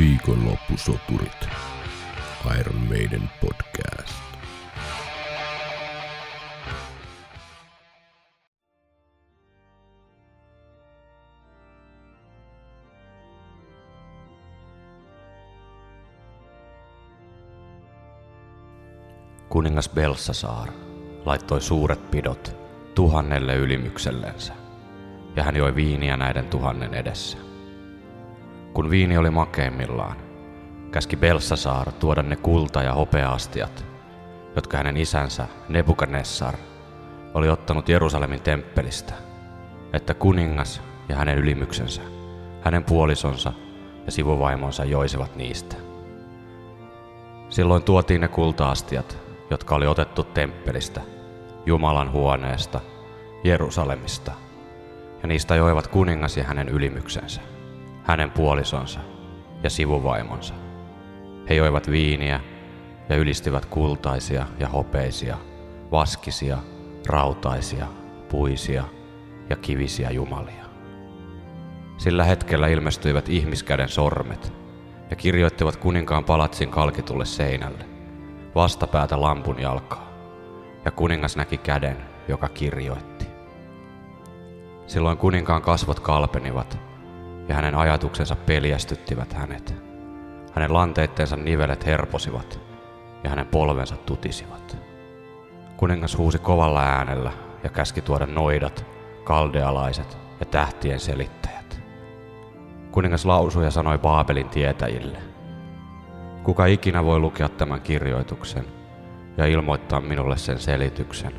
Viikonloppusoturit. Iron Maiden podcast. Kuningas Belsasaar laittoi suuret pidot tuhannelle ylimyksellensä, ja hän joi viiniä näiden tuhannen edessä. Kun viini oli makeimmillaan, käski Belsasaar tuoda ne kulta- ja hopeaastiat, jotka hänen isänsä Nebukadnessar oli ottanut Jerusalemin temppelistä, että kuningas ja hänen ylimyksensä, hänen puolisonsa ja sivuvaimonsa joisivat niistä. Silloin tuotiin ne kultaastiat, jotka oli otettu temppelistä, Jumalan huoneesta, Jerusalemista, ja niistä joivat kuningas ja hänen ylimyksensä, hänen puolisonsa ja sivuvaimonsa. He joivat viiniä ja ylistivät kultaisia ja hopeisia, vaskisia, rautaisia, puisia ja kivisiä jumalia. Sillä hetkellä ilmestyivät ihmiskäden sormet ja kirjoittivat kuninkaan palatsin kalkitulle seinälle, vastapäätä lampun jalkaa, ja kuningas näki käden, joka kirjoitti. Silloin kuninkaan kasvot kalpenivat, ja hänen ajatuksensa peljästyttivät hänet. Hänen lanteitteensa nivelet herposivat, ja hänen polvensa tutisivat. Kuningas huusi kovalla äänellä ja käski tuoda noidat, kaldealaiset ja tähtien selittäjät. Kuningas lausui ja sanoi Baabelin tietäjille, Kuka ikinä voi lukea tämän kirjoituksen ja ilmoittaa minulle sen selityksen?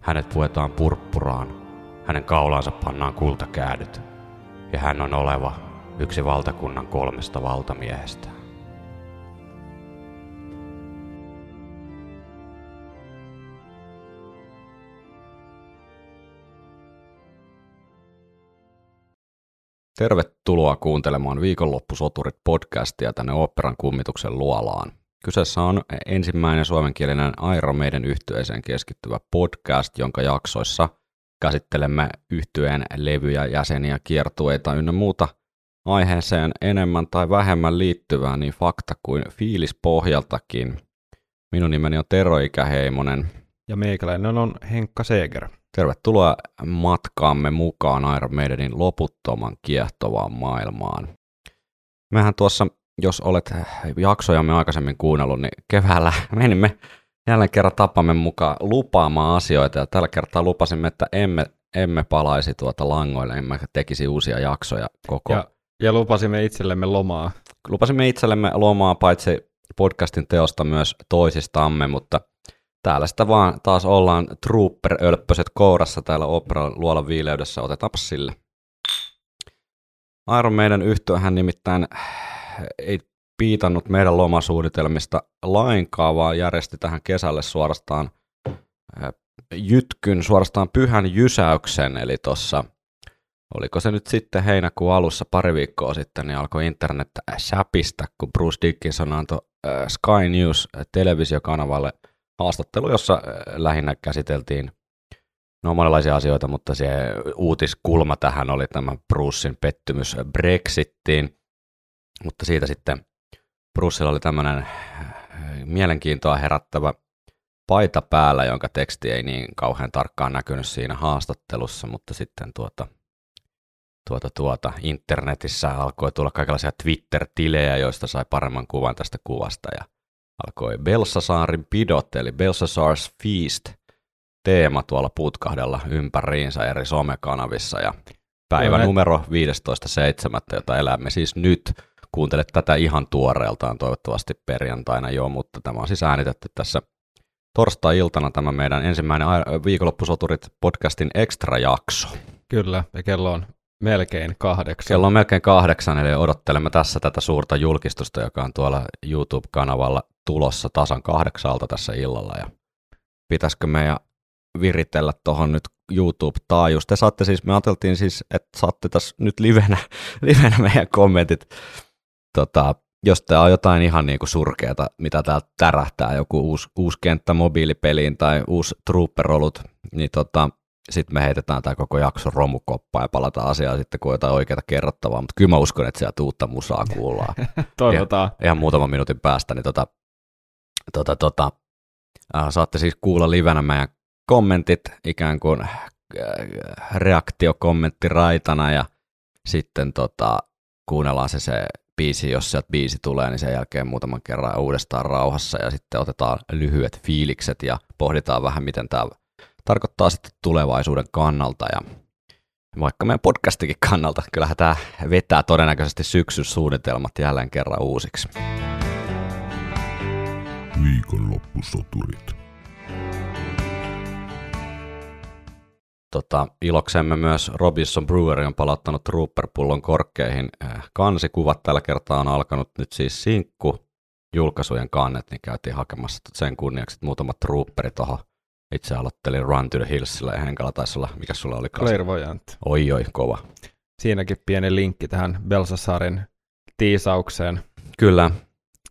Hänet puetaan purppuraan, hänen kaulaansa pannaan kultakäädyt, ja hän on oleva yksi valtakunnan kolmesta valtamiehestä. Tervetuloa kuuntelemaan Viikonloppusoturit podcastia tänne Operan kummituksen luolaan. Kyseessä on ensimmäinen suomenkielinen Iron Maiden yhtyeeseen keskittyvä podcast, jonka jaksoissa käsittelemme yhtyeen levyjä, jäseniä, kiertueita ynnä muuta aiheeseen enemmän tai vähemmän liittyvää niin fakta kuin fiilis pohjaltakin. Minun nimeni on Tero Ikäheimonen. Ja meikäläinen on Henkka Seeger. Tervetuloa matkaamme mukaan Iron Maidenin loputtoman kiehtovaan maailmaan. Mehän tuossa, jos olet jaksojamme aikaisemmin kuunnellut, niin keväällä menimme jälleen kerran tapamme mukaan lupaamaan asioita, ja tällä kertaa lupasimme, että emme, emme palaisi tuota langoille, emme tekisi uusia jaksoja koko... Ja, ja lupasimme itsellemme lomaa. Lupasimme itsellemme lomaa paitsi podcastin teosta myös toisistamme, mutta täällä sitä vaan taas ollaan trooper-ölppöset kourassa täällä Operan luolan viileydessä. Otetaanpa sille. Iron meidän yhtyöhän nimittäin ei piitannut meidän lomasuunnitelmista lainkaan, vaan järjesti tähän kesälle suorastaan jytkyn, suorastaan pyhän jysäyksen, eli tuossa oliko se nyt sitten heinäkuun alussa pari viikkoa sitten, niin alkoi internet säpistä, kun Bruce Dickinson antoi Sky News televisiokanavalle haastattelu, jossa lähinnä käsiteltiin no monenlaisia asioita, mutta se uutiskulma tähän oli tämä Brucein pettymys Brexittiin, mutta siitä sitten Bruceilla oli tämmöinen mielenkiintoa herättävä paita päällä, jonka teksti ei niin kauhean tarkkaan näkynyt siinä haastattelussa, mutta sitten tuota, tuota, tuota, internetissä alkoi tulla kaikenlaisia Twitter-tilejä, joista sai paremman kuvan tästä kuvasta ja alkoi Belsasaarin pidot, eli Belsasar's Feast teema tuolla putkahdella ympäriinsä eri somekanavissa ja päivä numero 15.7., jota elämme siis nyt. Kuuntelet tätä ihan tuoreeltaan toivottavasti perjantaina jo, mutta tämä on siis äänitetty tässä torstai-iltana tämä meidän ensimmäinen viikonloppusoturit podcastin extra-jakso. Kyllä, ja kello on melkein kahdeksan. Kello on melkein kahdeksan, eli odottelemme tässä tätä suurta julkistusta, joka on tuolla YouTube-kanavalla tulossa tasan kahdeksalta tässä illalla. Ja pitäisikö meidän viritellä tuohon nyt YouTube-taajuus. Te saatte siis, me ajateltiin siis, että saatte tässä nyt livenä, livenä meidän kommentit, tota, jos tämä on jotain ihan niin kuin surkeata, mitä täältä tärähtää, joku uusi, uusi kenttä mobiilipeliin tai uusi trooperolut, niin tota, sitten me heitetään tämä koko jakso romukoppaan ja palataan asiaan sitten, kun on jotain oikeaa kerrottavaa, mutta kyllä mä uskon, että sieltä uutta musaa kuullaan. Toivotaan. Ihan, ihan muutaman minuutin päästä, niin tota, tota, tota, äh, saatte siis kuulla livenä meidän kommentit ikään kuin äh, reaktiokommentti raitana ja sitten tota, kuunnellaan se, se biisi, jos sieltä biisi tulee, niin sen jälkeen muutaman kerran uudestaan rauhassa ja sitten otetaan lyhyet fiilikset ja pohditaan vähän, miten tämä tarkoittaa sitten tulevaisuuden kannalta ja vaikka meidän podcastikin kannalta. Kyllähän tämä vetää todennäköisesti syksyn suunnitelmat jälleen kerran uusiksi. Viikonloppusoturit. Tota, iloksemme myös Robinson Brewery on palauttanut Trooper-pullon korkkeihin. Äh, Kansikuvat tällä kertaa on alkanut nyt siis sinkku julkaisujen kannet, niin käytiin hakemassa sen kunniaksi että muutamat Trooperit tuohon. Itse aloittelin Run to the Hillsillä ja Henkala taisi olla, mikä sulla oli? Clairvoyant. Oi oi, kova. Siinäkin pieni linkki tähän Belsasarin tiisaukseen. Kyllä.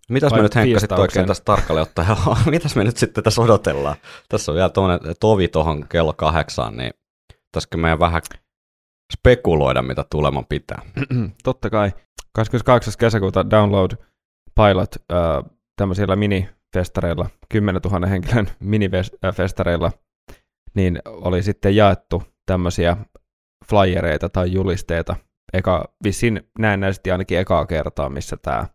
Mitäs Vai me nyt Henkka sitten oikein tässä tarkalleen ottaen, mitäs me nyt sitten tässä odotellaan? Tässä on vielä tuonne tovi tuohon kello kahdeksaan, niin pitäisikö meidän vähän spekuloida, mitä tuleman pitää? Totta kai. 28. kesäkuuta Download Pilot äh, tämmöisillä minifestareilla, 10 000 henkilön minifestareilla, niin oli sitten jaettu tämmöisiä flyereita tai julisteita. Eka, vissiin näennäisesti ainakin ekaa kertaa, missä tämä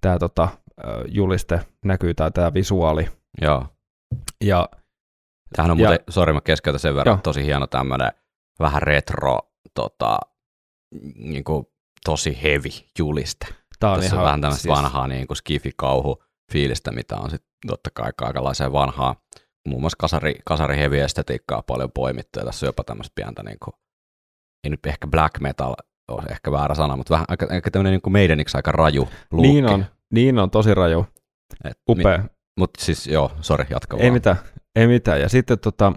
tää tota, äh, juliste näkyy tai tämä visuaali. Joo. Ja Tämähän on Ja- muuten, sori mä keskeytän sen verran, Joo. tosi hieno tämmöinen vähän retro, tota, niin kuin tosi heavy juliste. tämä on Tässä ihan on vähän tämmöistä siis, vanhaa niin kuin skifi-kauhu fiilistä, mitä on sitten totta kai kaikenlaiseen vanhaa, muun muassa kasari, kasari heavy estetiikkaa paljon poimittu, ja tässä on jopa tämmöistä pientä, niin kuin, ei nyt ehkä black metal ole ehkä väärä sana, mutta vähän aika, aika tämmöinen niin meidäniksi aika raju luukki. Niin on, niin on tosi raju, Et, upea. Mi, mutta siis joo, sori, jatka Ei vaan. mitään, ei mitään. Ja sitten, tota,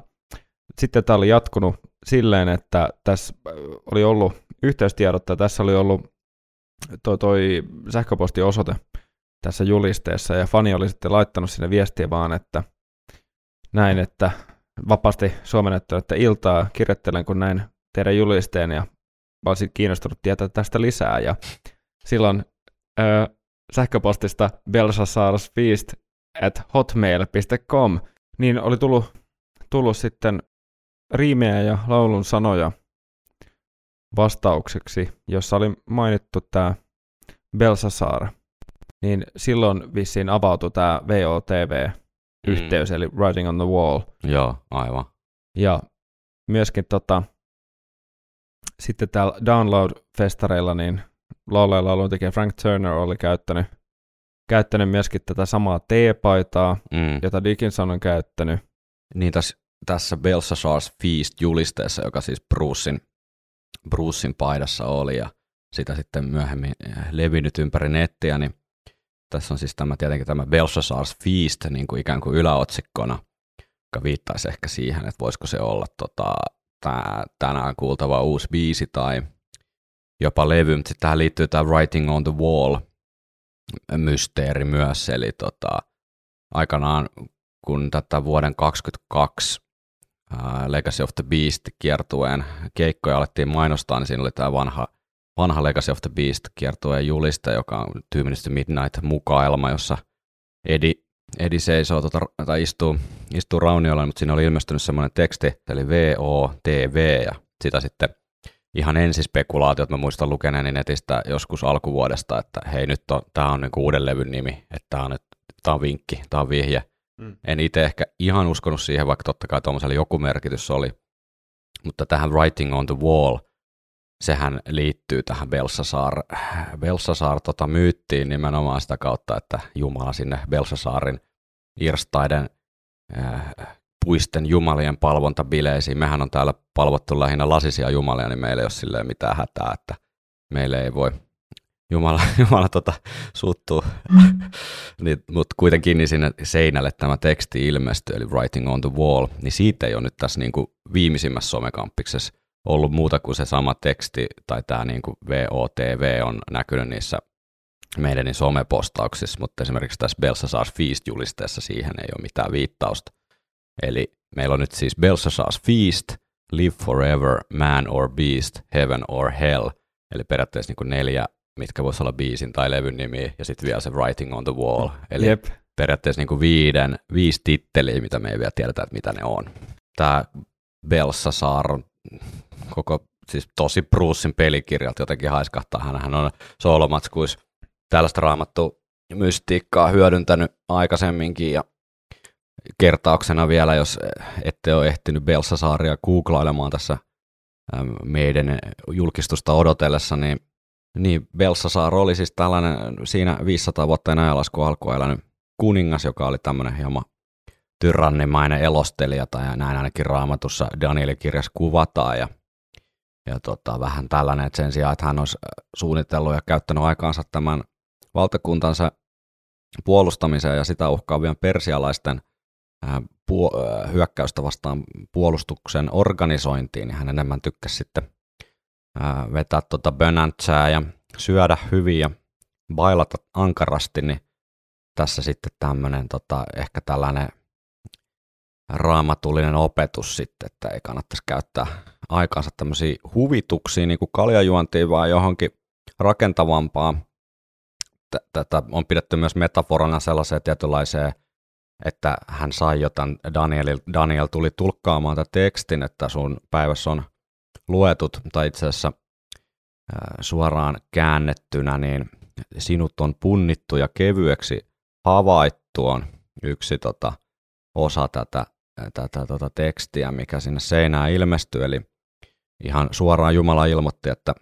sitten tämä oli jatkunut silleen, että tässä äh, oli ollut yhteystiedot, ja tässä oli ollut toi, toi sähköpostiosoite tässä julisteessa, ja fani oli sitten laittanut sinne viestiä vaan, että näin, että vapaasti suomennettu, että iltaa. Kirjoittelen, kun näin teidän julisteen, ja olisin kiinnostunut tietää tästä lisää, ja silloin ö, sähköpostista belsasarsfeast at hotmail.com, niin oli tullut, tullut sitten riimejä ja laulun sanoja vastaukseksi, jossa oli mainittu tämä Belsasar. Niin silloin vissiin avautui tämä VOTV-yhteys, eli Writing on the Wall. Joo, aivan. Ja myöskin tota, sitten täällä Download-festareilla, niin laulaja laulun tekijä Frank Turner oli käyttänyt, käyttänyt myöskin tätä samaa T-paitaa, Mm. jota Dickinson on käyttänyt. Niin tässä, tässä Belshazzar's Feast-julisteessa, joka siis Brucein, Brucein paidassa oli ja sitä sitten myöhemmin eh, levinnyt ympäri nettiä, niin tässä on siis tämä tietenkin tämä Belshazzar's Feast niin kuin ikään kuin yläotsikkona, joka viittaisi ehkä siihen, että voisiko se olla tota, tää, tänään kuultava uusi biisi tai jopa levy, mutta sitten tähän liittyy tämä Writing on the Wall mysteeri myös, eli tota, aikanaan kun tätä vuoden 2022 ää, Legacy of the Beast kiertueen keikkoja alettiin mainostaa, niin siinä oli tämä vanha, vanha Legacy of the Beast kiertueen juliste, joka on tyypillisesti Midnight-mukaelma, jossa Edi, Edi seisoo tota, tai istuu, istuu raunioilla, mutta siinä oli ilmestynyt semmoinen teksti, eli VOTV, ja sitä sitten ihan ensispekulaatiot, mä muistan lukeneeni netistä joskus alkuvuodesta, että hei nyt on, tämä on niinku uuden levyn nimi, että tämä on, nyt, tää on vinkki, tämä on vihje, Mm. en itse ehkä ihan uskonut siihen, vaikka totta kai tuommoisella joku merkitys oli. Mutta tähän Writing on the Wall, sehän liittyy tähän Belsasar, Belsasar tota, myyttiin nimenomaan sitä kautta, että Jumala sinne Belsasarin irstaiden äh, puisten jumalien palvontabileisiin. Mehän on täällä palvottu lähinnä lasisia jumalia, niin meillä ei ole silleen mitään hätää, että meille ei voi Jumala, Jumala tota, suuttuu. niin, mutta kuitenkin niin sinne seinälle tämä teksti ilmestyi, eli Writing on the Wall, niin siitä ei ole nyt tässä niin kuin viimeisimmässä somekampiksessa ollut muuta kuin se sama teksti, tai tämä niin kuin VOTV on näkynyt niissä meidän somepostauksissa, mutta esimerkiksi tässä Belsasar Feast-julisteessa siihen ei ole mitään viittausta. Eli meillä on nyt siis Belshazzar's Feast, Live Forever, Man or Beast, Heaven or Hell, eli periaatteessa niin kuin neljä, mitkä voisi olla biisin tai levyn nimi, ja sitten vielä se Writing on the Wall, eli Jep. periaatteessa niin kuin viiden, viisi titteliä, mitä me ei vielä tiedetä, että mitä ne on. Tämä Belshazzar on koko, siis tosi Brucein pelikirjalta jotenkin haiskahtaa. Hänhän on soolomatskuis tällaista raamattu mystiikkaa hyödyntänyt aikaisemminkin ja kertauksena vielä, jos ette ole ehtinyt Belsasaaria googlailemaan tässä äm, meidän julkistusta odotellessa, niin, niin Belsasaar oli siis tällainen siinä 500 vuotta ennen ajalasku alkua elänyt kuningas, joka oli tämmöinen hieman tyrannimainen elostelija, tai näin ainakin raamatussa Danielin kirjassa kuvataan, ja, ja tota, vähän tällainen, että sen sijaan, että hän olisi suunnitellut ja käyttänyt aikaansa tämän valtakuntansa puolustamiseen ja sitä uhkaavien persialaisten puo- ää, hyökkäystä vastaan puolustuksen organisointiin, niin hän enemmän tykkäsi sitten ää, vetää tuota bönäntsää ja syödä hyvin ja bailata ankarasti, niin tässä sitten tämmöinen tota, ehkä tällainen raamatullinen opetus sitten, että ei kannattaisi käyttää aikaansa tämmöisiä huvituksiin, niin kuin kaljajuontiin, vaan johonkin rakentavampaan. Tätä on pidetty myös metaforana sellaiseen tietynlaiseen, että hän sai jotain, Daniel, Daniel tuli tulkkaamaan tätä tekstin, että sun päivässä on luetut, tai itse asiassa suoraan käännettynä, niin sinut on punnittu ja kevyeksi havaittu on yksi tota, osa tätä, tätä tota tekstiä, mikä sinne seinään ilmestyy. Eli ihan suoraan Jumala ilmoitti, että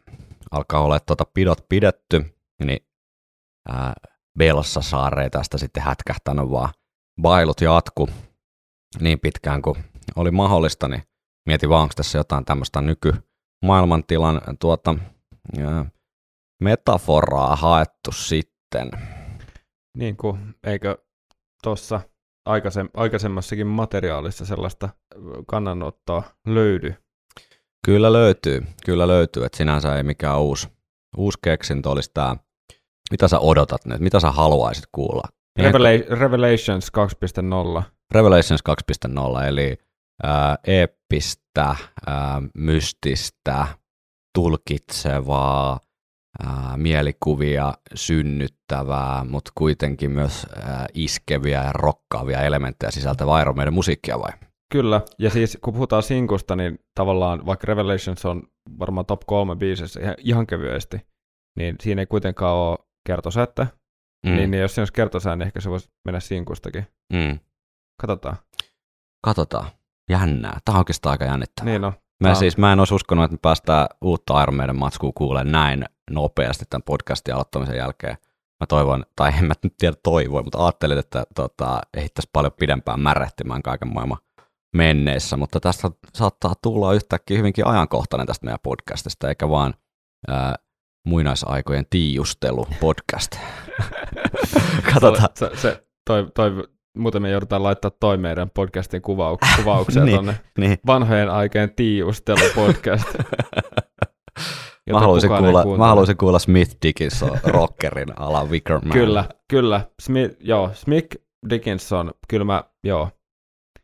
alkaa olla tota pidot pidetty, niin ää, Belsasaare ei tästä sitten hätkähtänyt, vaan bailut jatku niin pitkään kuin oli mahdollista, niin mieti vaan, onko tässä jotain tämmöistä nykymaailmantilan tuota, metaforaa haettu sitten. Niin kuin, eikö tuossa aikaisem, aikaisemmassakin materiaalissa sellaista kannanottoa löydy? Kyllä löytyy, kyllä löytyy, että sinänsä ei mikään uusi, uusi keksintö olisi tämä. Mitä sä odotat nyt, mitä sä haluaisit kuulla? Revela- Revelations 2.0. Revelations 2.0, eli ää, eeppistä, ää, mystistä, tulkitsevaa, ää, mielikuvia synnyttävää, mutta kuitenkin myös ää, iskeviä ja rokkaavia elementtejä sisältävää Iron Maiden musiikkia vai? Kyllä, ja siis kun puhutaan sinkusta, niin tavallaan vaikka Revelations on varmaan top kolme biisissä ihan, ihan kevyesti, niin siinä ei kuitenkaan ole kertosättä, mm. niin, niin jos siinä olisi kertosää, niin ehkä se voisi mennä sinkustakin. Mm. Katsotaan. Katsotaan. Jännää. Tämä on oikeastaan aika jännittävää. Niin no. Mä, Tää- siis, mä en olisi uskonut, että me päästään uutta Iron Maiden matskua kuulemaan näin nopeasti tämän podcastin aloittamisen jälkeen. Mä toivon, tai en mä nyt tiedä toivoin, mutta ajattelin, että tota, ehdittäisi paljon pidempään märehtimään kaiken maailman menneissä, mutta tästä saattaa tulla yhtäkkiä hyvinkin ajankohtainen tästä meidän podcastista, eikä vaan ää, muinaisaikojen tiiustelu podcast. Katsotaan. Se, se, toi, toi, muuten me joudutaan laittaa toi meidän podcastin kuvauk- kuvaukseen Niin, tonne niin. vanhojen aikojen tiiustelu podcast. Mä haluaisin, kuulla, mä haluaisin kuulla Smith Dickinson rockerin ala Wickerman. Kyllä, kyllä. Smith, joo, Smith Dickinson, kyllä mä, joo,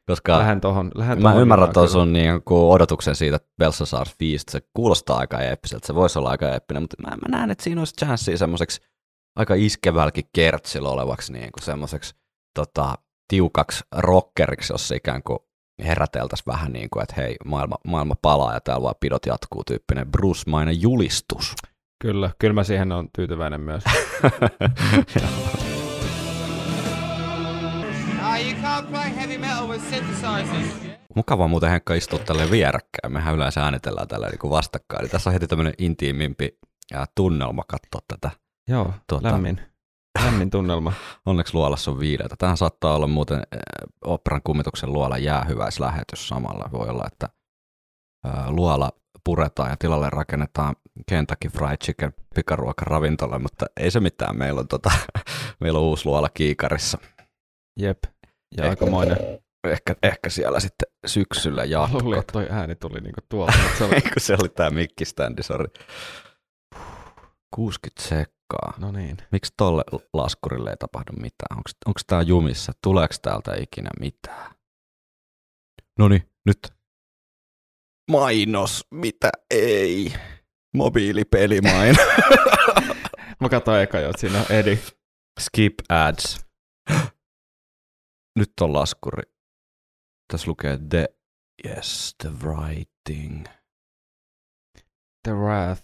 Koska lähden tohon, lähden Mä tohon ymmärrän tuon sun niin kuin odotuksen siitä, että Belshazzar Feast, se kuulostaa aika eeppiseltä, se voisi olla aika eeppinen, mutta mä, mä näen, että siinä olisi chanssia semmoiseksi aika iskevälläkin kertsillä olevaksi niin kuin semmoiseksi tota, tiukaksi rockeriksi, jossa ikään kuin heräteltäisiin vähän niin kuin, että hei, maailma, maailma palaa ja täällä vaan pidot jatkuu tyyppinen Bruce-mainen julistus. Kyllä, kyllä mä siihen on tyytyväinen myös. Mukava muuten Henkka istua tälleen vierekkäin. Mehän yleensä äänitellään tällä niin kuin vastakkain. Eli tässä on heti tämmöinen intiimimpi ja tunnelma katsoa tätä. joo, Tota- lämmin, lämmin tunnelma. Onneksi luolassa on viileitä. Tähän saattaa olla muuten äh, operan kummituksen luola jäähyväislähetys samalla. Voi olla, että äh, luola puretaan ja tilalle rakennetaan Kentucky Fried Chicken pikaruokaravintola, mutta ei se mitään. Meillä on, tota, meillä on uusi luola kiikarissa. Jep, ja Ehkä- aikamoinen. Ehkä, ehkä siellä sitten syksyllä Luulin, jatkot. että toi ääni tuli niinku tuolta, mutta se oli, Ei kun se oli tää mikkiständi, sori. 60 sekkaa. no niin. Miksi tolle laskurille ei tapahdu mitään? Onko tää jumissa? Tuleeko täältä ikinä mitään? Noni, nyt. Mainos, mitä ei. Mobiilipelimain. Mä katsoin eka jo, että siinä on Edi. Skip ads. Nyt on laskuri. Tässä lukee the, yes, the writing. The Wrath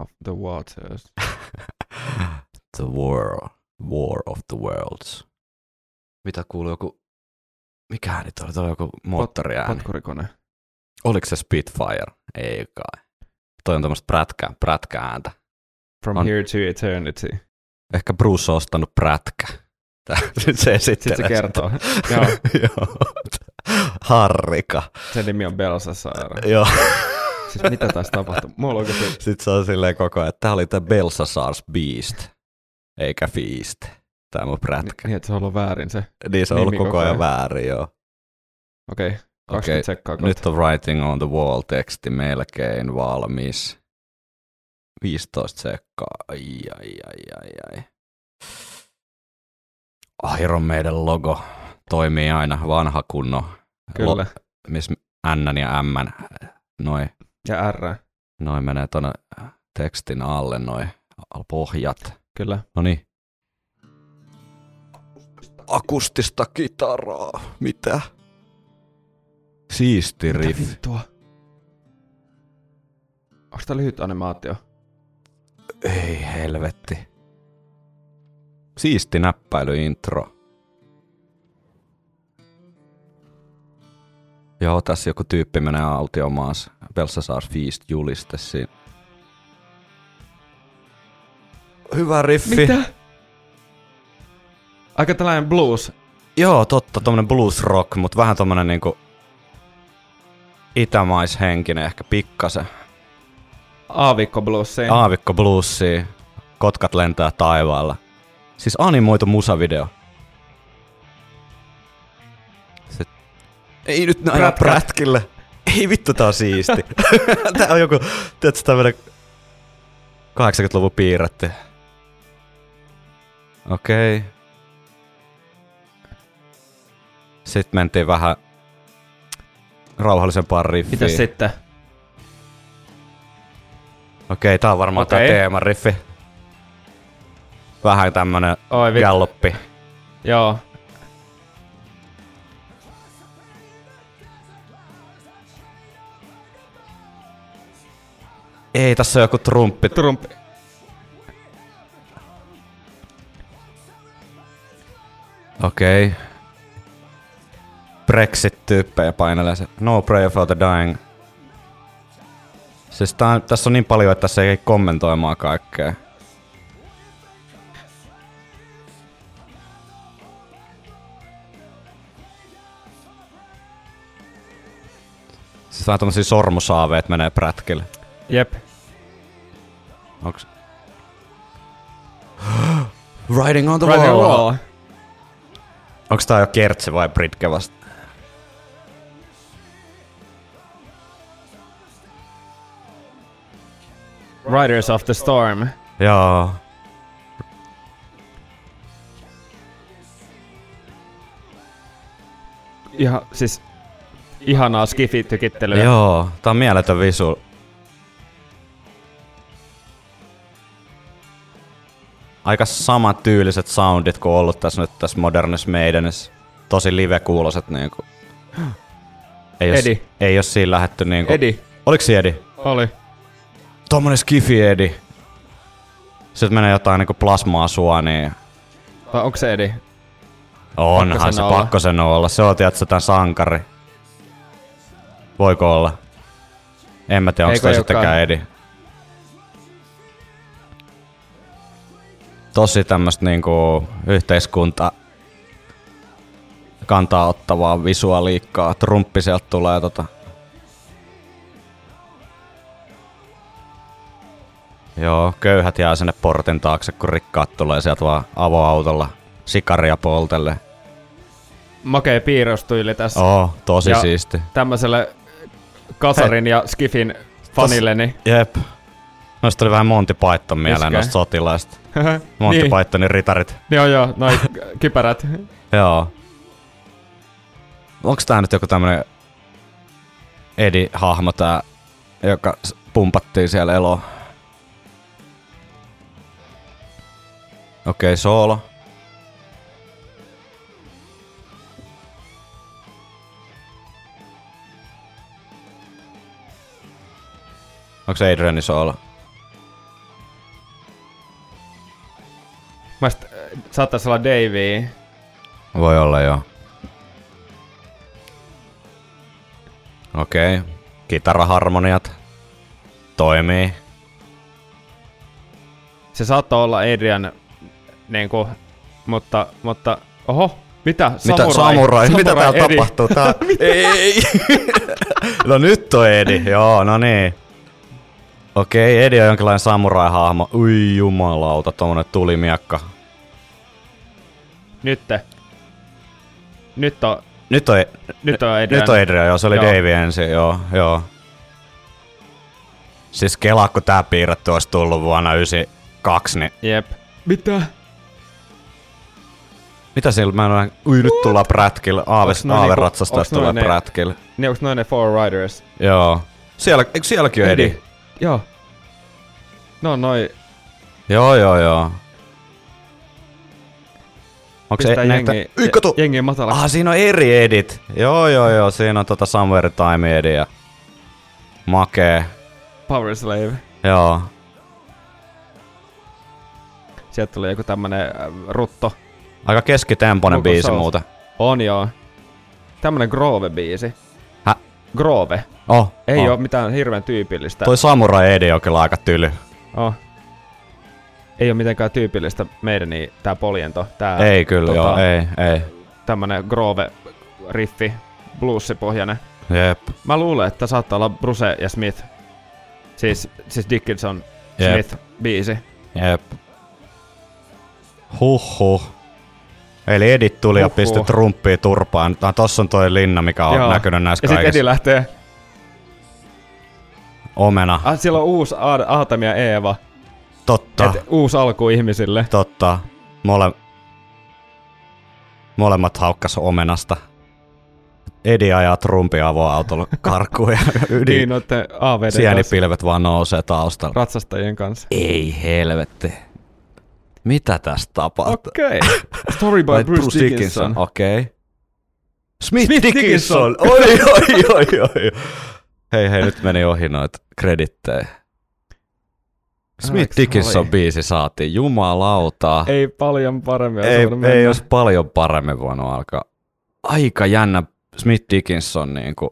of the Waters. the war, war of the worlds. Mitä kuuluu joku, mikä nyt oli, oli joku moottoriääni. Potkurikone. Oliko se Spitfire? Ei kai. Toi on tämmöistä prätkä, prätkä-ääntä. From On- Here to Eternity. Ehkä Bruce on ostanut prätkä. Nyt se esittelee. Sitten se kertoo. Joo. Harrika. sen nimi on Belsasaara. Joo. Siis mitä tässä tapahtuu? Mulla oikeasti... Sitten se on silleen koko ajan, että tää oli tää Belsasars Beast, eikä Feast. Tää mun prätkä. Niin, että se on ollut väärin se. Niin se on ollut koko koko ajan ajan. väärin, joo. Okei, okay, 20 Okei, kohta. Nyt on writing on the wall teksti melkein valmis. 15 sekkaa. Ai, ai, ai, ai, ai. Iron Maiden logo toimii aina vanha kunno. Kyllä. missä N ja M, noin Ja R. noi menee tuonne tekstin alle, noin pohjat. Kyllä. No niin. Akustista kitaraa. Mitä? Siisti Mitä riff. vittua? Onko tää lyhyt animaatio? Ei helvetti. Siisti näppäilyintro. Joo, tässä joku tyyppi menee autiomaassa. Belsasar Feast juliste siinä. Hyvä riffi. Mitä? Aika tällainen blues. Joo, totta, tommonen blues rock, mutta vähän tommonen niinku itämaishenkinen ehkä pikkasen. Aavikko bluesi. Aavikko bluesi, kotkat lentää taivaalla. Siis animoitu musavideo. Se... Ei nyt näin Prätkä. prätkille. Ei vittu, tää on siisti. tää on joku, tiedätkö tämmönen 80-luvun piirretty. Okei. Okay. Sitten mentiin vähän rauhallisempaan riffiin. Mitäs sitten? Okei, tää on varmaan okay. tää Okei. teemariffi. Vähän tämmönen Oi vittu. galloppi. Joo. Ei, tässä on joku trumppi. Trump. Okei. Okay. Brexit-tyyppejä painelee se. No prayer for the dying. Siis tää, tässä on niin paljon, että tässä ei kommentoimaan kaikkea. Siis vähän tommosia sormusaaveet menee prätkille. Jep. Onks... Riding on the Right wall. wall. Onks tää jo kertsi vai Britke vasta? Riders of the Storm. Joo. Ihan, siis ihanaa skifi-tykittelyä. Joo, tää on mieletön visu. Aika samat tyyliset soundit kuin ollut tässä nyt tässä modernissa Maidenissä. Tosi live-kuuloset niinku. Ei jos, Edi. ei jos siinä lähetty niinku. Edi. Oliko se Edi? Oli. Tommonen skifi Edi. Sitten menee jotain niinku plasmaa sua, niin Vai onko se Edi? onhan Pakko se olla. pakko sen olla. Se on tiedätkö tän sankari. Voiko olla? En mä tiedä, onko ei sittenkään? Edi. Tosi tämmöstä niinku yhteiskunta kantaa ottavaa visuaaliikkaa. Trumppi sieltä tulee tota. Joo, köyhät jää sinne portin taakse, kun rikkaat tulee sieltä vaan avoautolla sikaria poltelle. Makea piirrostyyli tässä. Oo, tosi Ja- siisti. Tämmöiselle kasarin ja skifin fanille, niin... Jep. Noista tuli vähän Monty Python mieleen Iskee. noista sotilaista. Monty niin. Pythonin ritarit. Joo, joo, noi kypärät. Joo. Onks tää nyt joku tämmönen Edi-hahmo tää, joka pumpattiin siellä eloon? Okei, okay, soolo. Onko se Adrianin soolo? Mä sit, äh, saattais olla Davey. Voi olla joo. Okei. Okay. Kitaraharmoniat. Toimii. Se saattaa olla Adrian, niinku, mutta, mutta, oho, mitä? Mitä samurai? Mitä täällä Eddie. tapahtuu? Tää... Ei! no nyt on Edi. Joo, no niin. Okei, Edi on jonkinlainen samurai-hahmo. Ui jumalauta, tommonen tulimiakka. Nytte. Nyt on, Nyt on, nyt on Adrian. nyt on Adrian, joo, se oli Joo. Davey ensin, joo, joo. Siis kelaa, kun tää piirretty olisi tullut vuonna 92, niin Jep. Mitä? mitä sillä mä en ole... Ui, nyt tullaan prätkillä. Aave, Onks noi niinku- noi tulee ne- prätkillä. Niin onks noin ne Four Riders? Joo. Siellä, eikö sielläkin on Edi? Joo. No noi, Joo, joo, joo. Onko se näitä... jengi, jengi matalaksi. Ah, siinä on eri edit. Joo, joo, joo. Siinä on tota Somewhere Time edi ja makee. Power Slave. Joo. Sieltä tuli joku tämmönen äh, rutto. Aika keskitempoinen biisi muuten. On joo. Tämmönen Grove-biisi. Hä? Grove. Oh, Ei oh. oo mitään hirveän tyypillistä. Toi Samurai Edi on kyllä aika tyly. Oh. Ei oo mitenkään tyypillistä meidän niin tää poljento. Tää ei kyllä, tota- joo, ei, ei. tämmönen Grove-riffi, bluesipohjainen. Jep, Mä luulen, että saattaa olla Bruce ja Smith. Siis, siis Dickinson Jep. Smith biisi. jep. Huhhuh. Eli Edit tuli ja Huhhuh. pisti trumppia turpaan. Ah, tossa on toi linna, mikä on Joo. näkynyt näissä Ja kaikissa. Edi lähtee. Omena. Ah, siellä on uusi Ad- Aatam ja Eeva. Totta. Et uusi alku ihmisille. Totta. Mole... Molemmat haukkas omenasta. Edi ajaa trumpi avoautolla karkuun ja Niin, ydin. AVD kanssa, Sienipilvet vaan nousee taustalla. ratsastajien kanssa. Ei helvetti. Mitä tästä tapahtuu? Okei. Okay. Story by Vai Bruce, Dickinson. Okei. Okay. Smith, Smith Dickinson! Dickinson. Oi, oi, oi, oi. Hei, hei, nyt meni ohi noita kredittejä. Smith Dickinson biisi saatiin, jumalauta. Ei paljon paremmin ei, ei olisi paljon paremmin voinut alkaa. Aika jännä Smith Dickinson. Niin kuin.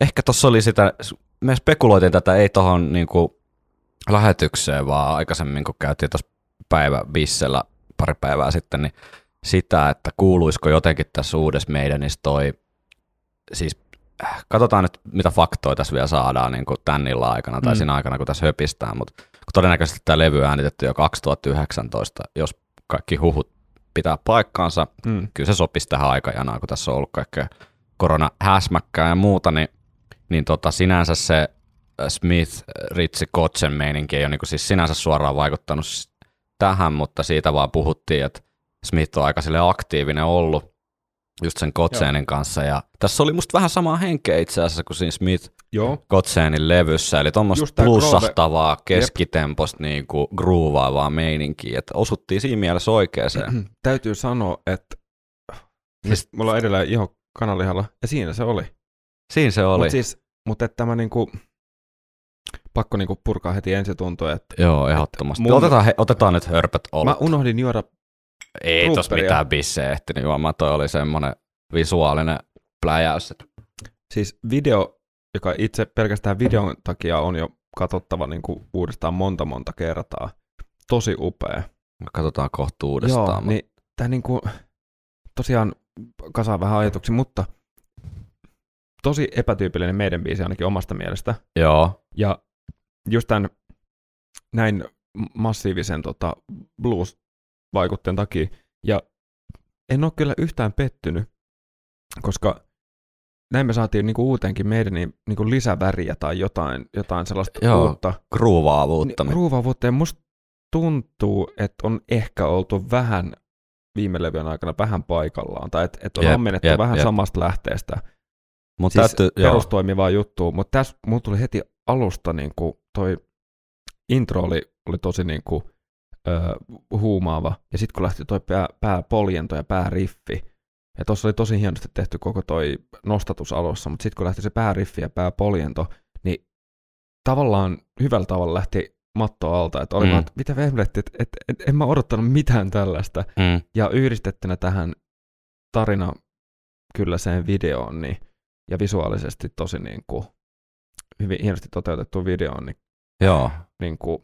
Ehkä tuossa oli sitä, me spekuloitiin tätä ei tohon niin kuin, lähetykseen, vaan aikaisemmin kun käytiin tuossa päivä Bissellä pari päivää sitten, niin sitä, että kuuluisiko jotenkin tässä uudessa meidänissä toi, siis äh, katsotaan nyt mitä faktoja tässä vielä saadaan niin kuin tän illan aikana tai Mm. siinä aikana, kun tässä höpistään, mutta kun todennäköisesti tämä levy on äänitetty jo 2019, jos kaikki huhut pitää paikkaansa, Mm. kyllä se sopisi tähän aikajanaan, kun tässä on ollut kaikkea korona-häsmäkkää ja muuta, niin, niin tota, sinänsä se äh, Smith, Ritsi, Kotsen meininki ei ole niin siis sinänsä suoraan vaikuttanut tähän, mutta siitä vaan puhuttiin, että Smith on aika sille aktiivinen ollut just sen Kotseenin kanssa. Ja tässä oli musta vähän samaa henkeä itse asiassa kuin siinä Smith Joo. Kotseenin levyssä, eli tuommoista plussahtavaa, keskitemposta niinku groovaavaa meininkiä, että osuttiin siinä mielessä oikeeseen. Täytyy sanoa, että Siis- siis, mulla on edelleen iho kanalihalla, ja siinä se oli. Siinä se oli. Mutta siis, mut että tämä niinku, pakko niinku purkaa heti ensi tuntuu, että Joo, ehdottomasti. mun- Otetaan, he, otetaan nyt hörpät mä olut. unohdin juoda, Ei tos mitään bissejä ehtinyt juomaan, toi oli semmonen visuaalinen pläjäys. siis video, joka itse pelkästään videon takia on jo katsottava niinku uudestaan monta monta kertaa. Tosi upea. Katsotaan kohta uudestaan. Joo, mutta- niin tää niinku, tosiaan kasaa vähän ajatuksia, mutta tosi epätyypillinen meidän biisi ainakin omasta mielestä. Joo, Ja just tämän näin massiivisen tota, blues-vaikutteen takia. Ja en ole kyllä yhtään pettynyt, koska näin me saatiin niinku uuteenkin meidän niin, niinku lisäväriä tai jotain, jotain sellaista Joo, uutta. gruuvaavuutta. Niin, ruuvaavuutta. Ja musta tuntuu, että on ehkä oltu vähän viime levyn aikana vähän paikallaan, tai että et on Jep, ammennettu jep, vähän jep. samasta lähteestä, Mut siis täytyy, perustoimivaa juttua, mutta tässä mulla tuli heti alusta niin kuin toi intro oli, oli tosi niin kuin, ö, huumaava, ja sitten kun lähti toi pää, pääpoljento ja pääriffi, ja tuossa oli tosi hienosti tehty koko toi nostatus alussa, mutta sitten kun lähti se pääriffi ja pääpoljento, niin tavallaan hyvällä tavalla lähti matto alta, että oli Mm. vaan, että mitä vehmeletti, että et, et, en mä odottanut mitään tällaista. mm, Ja yhdistettynä tähän tarina kylläiseen videoon niin, ja visuaalisesti tosi niin kuin, hyvin hienosti toteutettu videoon, niin, joo, niin kuin,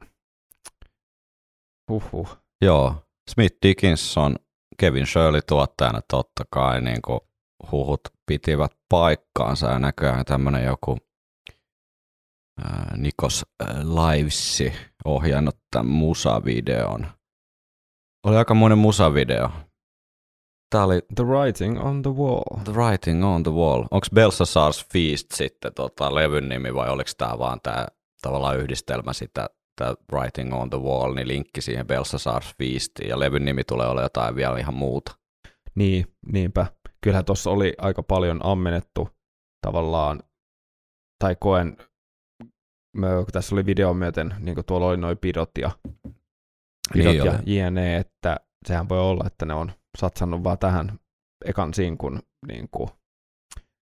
huhhuh. joo. Smith Dickinson, Kevin Shirley tuottajana totta kai niin kuin huhut pitivät paikkaansa ja näköjään tämmöinen joku ää, Nikos Livesi ohjannut tämän musavideon. Oli aika monen musavideo. Tää oli The writing on the wall. The Writing on the Wall. Onko Belshazzar's Feast sitten tota, levyn nimi vai oliko tämä vaan tämä tavallaan yhdistelmä sitä, tämä Writing on the Wall, niin linkki siihen Belshazzar's Feastiin ja levyn nimi tulee olla jotain vielä ihan muuta. Niin, niinpä. Kyllähän tuossa oli aika paljon ammennettu tavallaan, tai koen, mä, tässä oli video myöten, niin kuin tuolla oli noin pidot ja, pidot Niin ja oli. jne, että sehän voi olla, että ne on satsannut vaan tähän ekan sinkun niin kuin,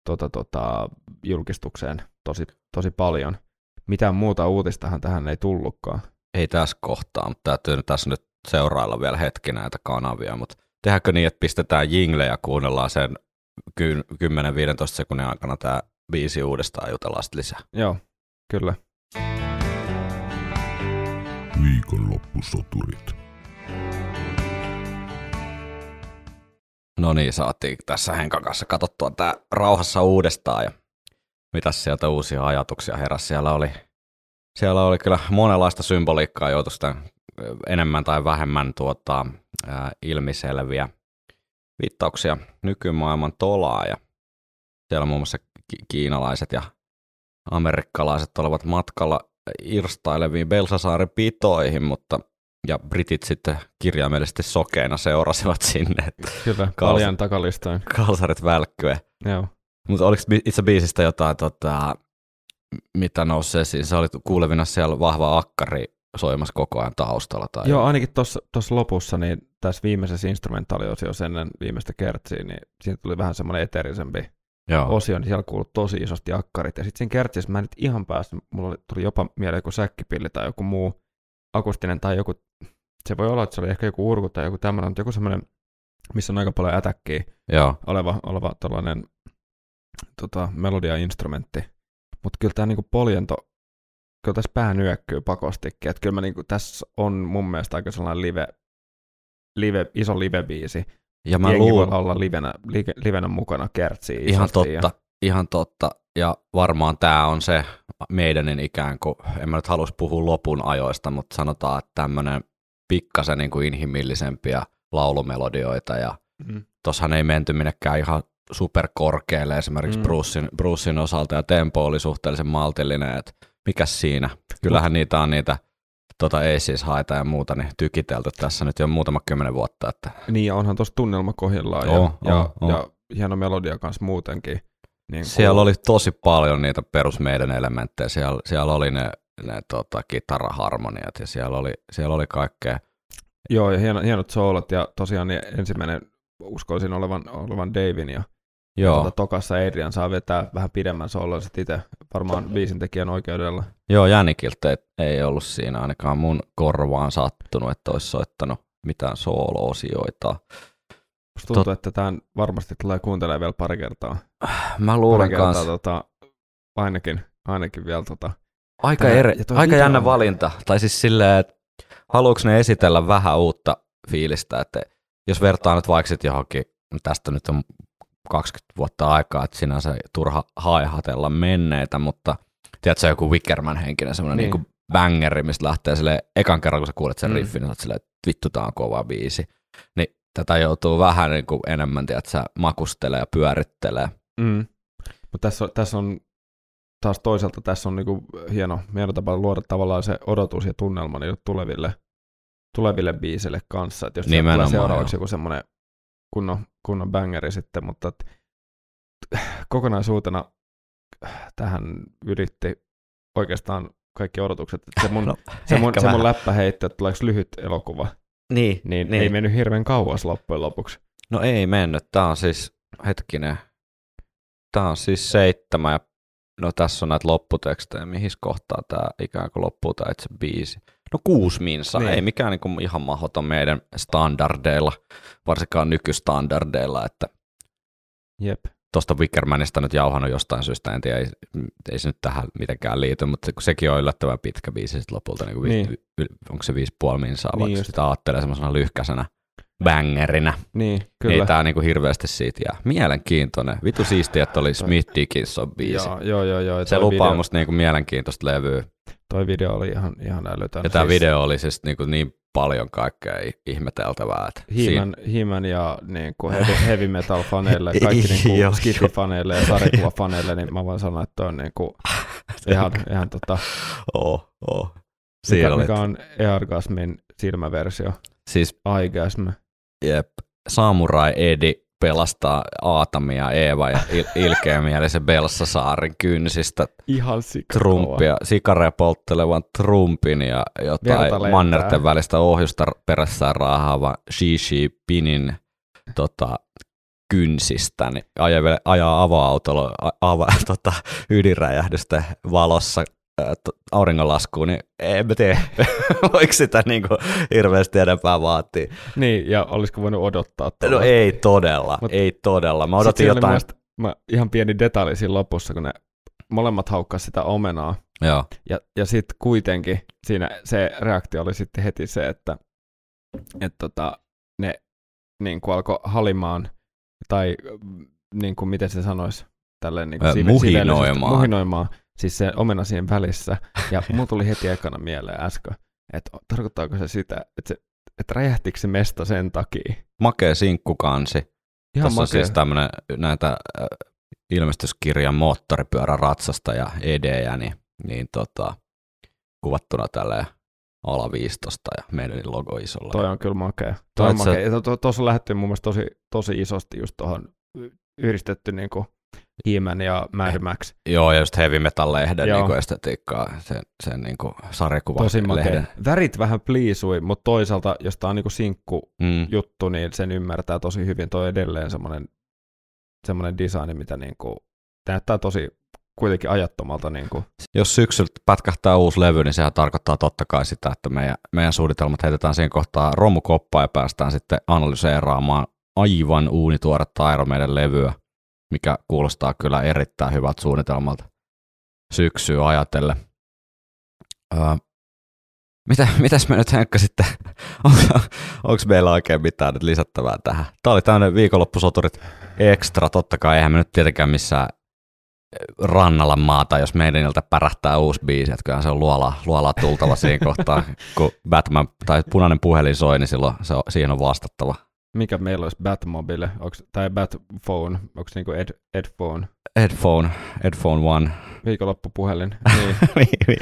tota, tota, julkistukseen tosi, tosi paljon. Mitään muuta uutistahan tähän ei tullutkaan. Ei tässä kohtaa, mutta täytyy nyt tässä nyt seurailla vielä hetki näitä kanavia, mutta tehdäänkö niin, että pistetään jingle ja kuunnellaan sen ky- 10-15 sekunnin aikana tämä biisi uudestaan ja jutellaan sitten lisää. Joo, kyllä. Viikonloppusoturit. No niin, saatiin tässä Henkan kanssa katsottua tämä rauhassa uudestaan ja mitäs sieltä uusia ajatuksia heräsi. Siellä oli, siellä oli kyllä monenlaista symboliikkaa joutu enemmän tai vähemmän tuota, ää, ilmiselviä viittauksia nykymaailman tolaa ja siellä muun muassa ki- kiinalaiset ja amerikkalaiset olivat matkalla irstaileviin Belsasaaren pitoihin, mutta ja britit sitten kirjaimellisesti sokeina seurasivat sinne, Kyllä, Kalsa. paljon takalistoin. kalsarit välkkyä. Joo. Mutta oliko itse biisistä jotain, tota, mitä nousi esiin? Sä olit kuulevina siellä vahva akkari soimassa koko ajan taustalla. Tai Joo, ainakin tuossa lopussa, niin tässä viimeisessä instrumentaaliosiossa ennen viimeistä kertsiä, niin siinä tuli vähän semmoinen eterisempi Joo. osio, niin siellä kuului tosi isosti akkarit. Ja sitten siinä kertsissä mä en nyt ihan päässyt, mulla tuli jopa mieleen joku säkkipilli tai joku muu akustinen tai joku, se voi olla, että se oli ehkä joku urku tai joku tämmöinen, mutta joku semmoinen, missä on aika paljon ätäkkiä Joo. oleva, oleva tällainen tota, melodia-instrumentti. Mutta kyllä tämä niinku poljento, kyllä tässä pää nyökkyy pakostikin. Että kyllä mä niinku, tässä on mun mielestä aika sellainen live, live iso live-biisi. Ja mä Jengi luulen, voi olla livenä, live, livenä mukana kertsiä ihan totta, ihan totta. Ja varmaan tämä on se meidänin ikään kuin, en mä nyt halus puhua lopun ajoista, mutta sanotaan, että tämmöinen pikkasen niin kuin inhimillisempiä laulumelodioita ja mm. tossahan ei menty minnekään ihan superkorkealle esimerkiksi mm. Brucein, Brucein osalta ja tempo oli suhteellisen maltillinen, että mikäs siinä. Kyllähän niitä on niitä tota Aces haita ja muuta niin tykitelty tässä nyt jo muutama kymmenen vuotta, että Niin, ja onhan tuossa tunnelma kohdillaan ja, Oo, ja, oo. ja hieno melodia kanssa muutenkin. Niin siellä oli tosi paljon niitä perus meidän elementtejä, siellä, siellä oli ne, ne tota, kitaraharmoniat ja siellä oli, siellä oli kaikkea. Joo, ja hieno, hienot soolot, ja tosiaan niin ensimmäinen uskoisin olevan, olevan Davin, ja Joo, Tuota, tokassa Adrian saa vetää vähän pidemmän soolon sit itse varmaan biisin tekijän oikeudella. joo Jänikiltä ei, ei ollut siinä ainakaan mun korvaan sattunut, että olisi soittanut mitään soolo-osioita. Musta tuntuu, Tot... että tämän varmasti tulee kuuntelemaan vielä pari kertaa. Mä Pari luulen kertaa kanssa, tota, ainakin, ainakin vielä tota. Aika, Tää- eri, aika video jännä valinta. Tai siis silleen, että haluuks ne esitellä vähän uutta fiilistä, että jos vertaa nyt vaikka sit johonkin, tästä nyt on 20 vuotta aikaa, että sinänsä turha haihatella menneitä, mutta tiedätkö, joku Wickerman henkinen semmoinen niin. Niin. bangeri, mistä lähtee sille ekan kerran, kun sä kuulet sen Mm. riffin, niin silleen, että vittu tää on kova biisi. Niin tätä joutuu vähän niin kuin enemmän, tiedätkö, makustelee ja pyörittelee. Mm. Mutta tässä, on- tässä on taas toisaalta tässä on niinku hieno, hieno tapa luoda tavallaan se odotus ja tunnelma niille tuleville tuleville biisille kanssa, että jos tulee seuraavaksi joku semmoinen kunnon, kunnon bangeri sitten, mutta et, kokonaisuutena tähän ylitti oikeastaan kaikki odotukset. että Se mun, No, se mun, se mun vähän. läppäheitto, että tuleeko lyhyt elokuva, Niin, niin, niin, ei mennyt hirveän kauas loppujen lopuksi. No ei mennyt. Tää on siis, hetkinen, tää on siis seitsemän ja no tässä on näitä lopputekstejä, mihin kohtaa tää ikään kuin loppuu tää itse biisi. No kuusi minsa, Niin. niin. ei mikään niinku ihan mahdoton meidän standardeilla, varsinkaan nykystandardeilla, että Jep. tuosta Wickermanista nyt jauhannut jostain syystä, en tiedä, ei, ei se nyt tähän mitenkään liity, mutta sekin on yllättävän pitkä biisi sit lopulta, niin, Niin. niin. onko se viisi puoli minsaa, Niin vaikka just. sitä ajattelee semmoisena lyhkäisenä bangerinä. Niin, Kyllä. Ei tää niinku hirveästi siitä jää. Mielenkiintoinen. Vitu siistiä, että oli Smith Dickinson biisi. Joo, joo, joo. joo. Se lupaa video, musta niinku mielenkiintoista levyä. Toi video oli ihan, ihan älytön. Ja tämä video oli siis niinku niin paljon kaikkea ihmeteltävää. Että He-Man, He-Man ja niin kuin heavy, heavy metal faneille, kaikki niin kuin skifi faneille ja sarjakuva faneille, niin mä voin sanoa, että toi on niin kuin ihan, ihan tota, Oh, oh. Siinä mikä, mikä on Eargasmin silmäversio, Siis Aigasm. Jep, Samurai Edi pelastaa Aatamia ja Eeva ja il- ilkeämielisen Belsasaarin kynsistä Ihan sikakova. Trumpia, sikareja polttelevan Trumpin ja jotain mannerten välistä ohjusta perässään raahaava Shishi Pinin tota, kynsistä, niin ajaa, ajaa avoautolla a- ava, tota, ydinräjähdystä valossa auringonlaskuun, niin en mä tiedä, voiko sitä niin kuin hirveästi enempää vaatii. Niin, ja olisiko voinut odottaa No tuollaista? ei todella, Mut- ei todella. Mä odotin jotain, mielestä- Mä, ihan pieni detalji siinä lopussa, kun ne molemmat haukkas sitä omenaa, joo, Ja, ja sitten kuitenkin siinä se reaktio oli sitten heti se, että et tota, ne niin kuin alkoi halimaan, tai mm, niin kuin miten se sanoisi, tälleen niin kuin muhinoimaan. muhinoimaan, siis se omena siinä välissä. Ja mulla tuli heti ekana mieleen äsken, että tarkoittaako se sitä, että, se, että räjähtikö se mesta sen takia. makea sinkkukansi. Ihan Tässä on makea. siis tämmöinen näitä ilmestyskirjan moottoripyöräratsasta ja edejä, niin, niin tota, kuvattuna tällä ala 15 ja meidän logo isolla. Toi on kyllä makea. Toi on on makea. Tuossa on lähdetty mun mielestä tosi, tosi isosti just tuohon yhdistetty niin kuin He-Man ja Mad Max. Joo, ja just heavy metal-lehden Joo. niin estetiikkaa, sen, sen niin kuin sarjakuva Tosi lehden. Värit vähän pliisui, mutta toisaalta, jos tää on niinku sinkku Mm. juttu, niin sen ymmärtää tosi hyvin. Toi edelleen semmoinen, semmoinen design, mitä niinku, näyttää tosi kuitenkin ajattomalta. Niinku. Jos syksyllä pätkähtää uusi levy, niin sehän tarkoittaa totta kai sitä, että meidän, meidän suunnitelmat heitetään siinä kohtaa romukoppaan ja päästään sitten analyseeraamaan aivan uunituoretta Iron Maiden levyä, mikä kuulostaa kyllä erittäin hyvältä suunnitelmalta syksyä ajatellen. Öö, mitä, mitäs me nyt Henkka sitten, onko meillä oikein mitään nyt lisättävää tähän? Tämä oli tämmöinen viikonloppusoturit extra, totta kai eihän me nyt tietenkään missään rannalla maata, jos meidäniltä pärähtää uusi biisi, että se on luola, luolaa tultava siinä kohtaa, kun Batman tai punainen puhelin soi, niin silloin se on, siihen on vastattava. Mikä meillä olisi Batmobile, onks, tai Batphone, onko niinku Ed, Edphone, Headphone, Headphone One, viikonloppupuhelin, niin, Vi-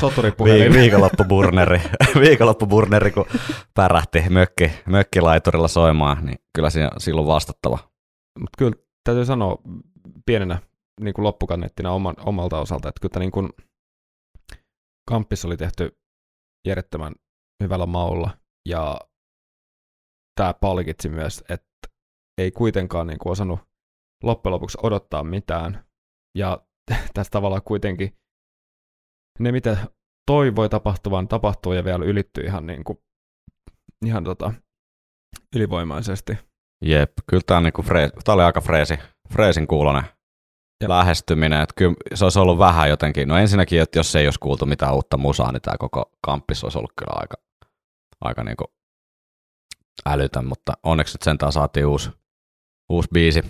soturipuhelin. viikonloppuburneri, viikonloppuburneri, kun pärähti mökki, mökkilaiturilla soimaan, niin kyllä siinä, silloin vastattava. Mutta kyllä täytyy sanoa pienenä niin kuin loppukannettina oman, omalta osalta, että kyllä niin kuin, kamppis oli tehty järjettömän hyvällä maulla ja tämä palkitsi myös, että ei kuitenkaan niin kuin osannut loppujen lopuksi odottaa mitään ja tässä tavallaan kuitenkin ne mitä toivoi tapahtuvan tapahtuu ja vielä ylittyy ihan, niin kuin, ihan tota, ylivoimaisesti. Jep, kyllä tämä, niinku frees, tää oli aika freesi, freesin kuulonen Jep. lähestyminen. Että kyllä se olisi ollut vähän jotenkin, no ensinnäkin, että jos ei olisi kuultu mitään uutta musaa, niin tämä koko kamppis olisi ollut kyllä aika, aika niinku älytön, mutta onneksi nyt sentään saatiin uusi, uusi biisi.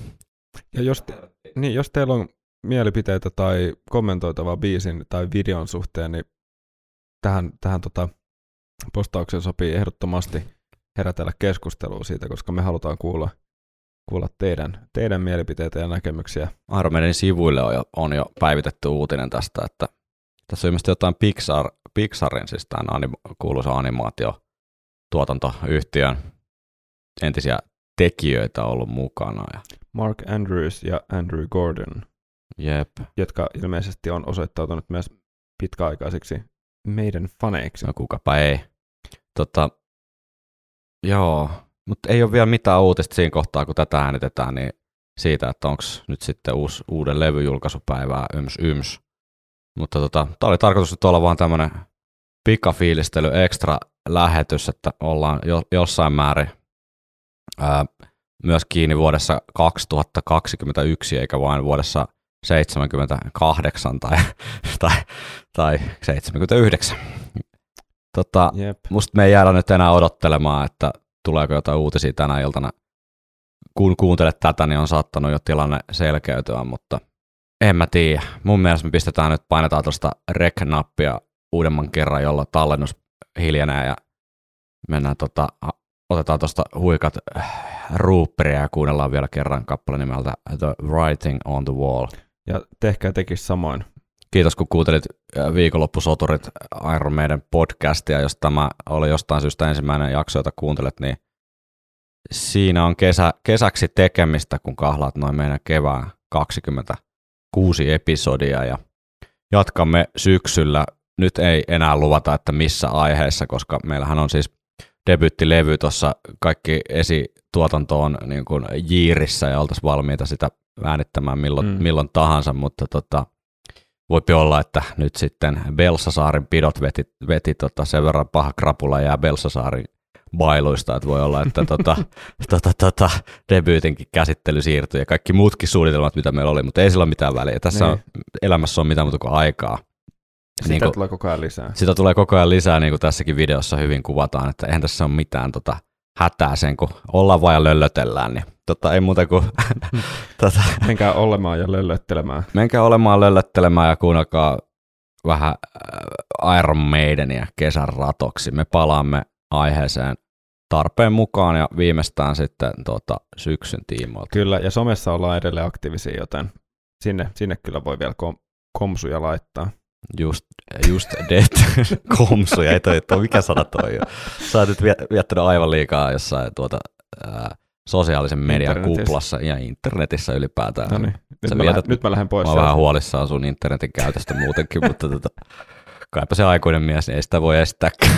Ja jos, te, niin, jos teillä on mielipiteitä tai kommentoitavaa biisin tai videon suhteen, niin tähän, tähän tota postaukseen sopii ehdottomasti herätellä keskustelua siitä, koska me halutaan kuulla, kuulla teidän, teidän mielipiteitä ja näkemyksiä. Iron Maidenin sivuille on jo, on jo päivitetty uutinen tästä, että tässä on ilmeisesti jotain Pixar, Pixarin, siis tämän anim, kuuluisa animaatio tuotantoyhtiön entisiä tekijöitä ollut mukana. Ja Mark Andrews ja Andrew Gordon, jep, jotka ilmeisesti on osoittautunut myös pitkäaikaisiksi meidän faneiksi. no kukapa ei. Tota, joo, mutta ei ole vielä mitään uutista siinä kohtaa, kun tätä äänitetään, niin siitä, että onko nyt sitten uusi, uuden levyjulkaisupäivää yms yms. Mutta tota, tämä oli tarkoitus nyt olla vaan tämmöinen pikafiilistely, ekstra lähetys, että ollaan jo, jossain määrin ää, myös kiinni vuodessa 2021, eikä vain vuodessa 78 tai, tai, tai 79. Tota, Jep. musta me ei jäädä nyt enää odottelemaan, että tuleeko jotain uutisia tänä iltana. Kun kuuntelet tätä, niin on saattanut jo tilanne selkeytyä, mutta en mä tiedä. Mun mielestä me pistetään nyt, painetaan tuosta rec-nappia uudemman kerran, jolla tallennus hiljenee ja mennään tota, otetaan tuosta huikat äh, ruupperia ja kuunnellaan vielä kerran kappale nimeltä The Writing on the Wall. Ja tehkää tekis samoin. Kiitos kun kuuntelit äh, viikonloppusoturit Iron Maiden podcastia. Jos tämä oli jostain syystä ensimmäinen jakso, jota kuuntelet, niin siinä on kesä, kesäksi tekemistä, kun kahlaat noin meidän kevään 26 episodia ja jatkamme syksyllä. Nyt ei enää luvata, että missä aiheessa, koska meillähän on siis debyyttilevy tuossa, kaikki esituotanto on niin kuin jiirissä ja oltaisiin valmiita sitä äänittämään milloin, Mm. milloin tahansa, mutta tota, voipi olla, että nyt sitten Belsasaarin pidot veti, veti tota sen verran paha krapula jää Belsasaarin bailuista, että voi olla, että tota, tota, tota, debyytinkin käsittely siirtyi ja kaikki muutkin suunnitelmat, mitä meillä oli, mutta ei sillä ole mitään väliä. Tässä Niin. on, elämässä on mitään muuta kuin aikaa. Sitä Niin kuin- tulee koko ajan lisää. Sitä tulee koko ajan lisää, niin kuin tässäkin videossa hyvin kuvataan, että eihän tässä ole mitään tota, hätää sen, kun ollaan vaan ja löllötellään, niin tota, ei muuta kuin tota, Menkää olemaan ja löllöttelemään. menkää olemaan löllöttelemään ja kuunnelkaa vähän äh, Iron Maidenia kesän ratoksi. Me palaamme aiheeseen tarpeen mukaan ja viimeistään sitten tota, syksyn tiimoilta. Kyllä, ja somessa ollaan edelleen aktiivisia, joten sinne, sinne kyllä voi vielä kom- komsuja laittaa. Just, just dead komsuja, ei toi, toi, mikä sana toi on. Sä oot nyt vie- viettänyt aivan liikaa jossain tuota, ää, sosiaalisen median kuplassa ja internetissä ylipäätään. No niin, nyt, mä lähden, vietät- nyt mä lähden pois. Mä oon vähän huolissaan sun internetin käytöstä muutenkin, mutta tota, kaipa se aikuinen mies, niin ei sitä voi estääkään.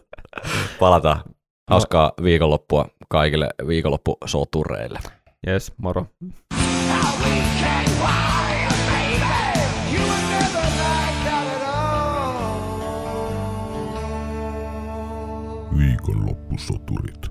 Palataan. Hauskaa viikonloppua kaikille viikonloppusotureille. Yes, moro. Viikonloppusoturit.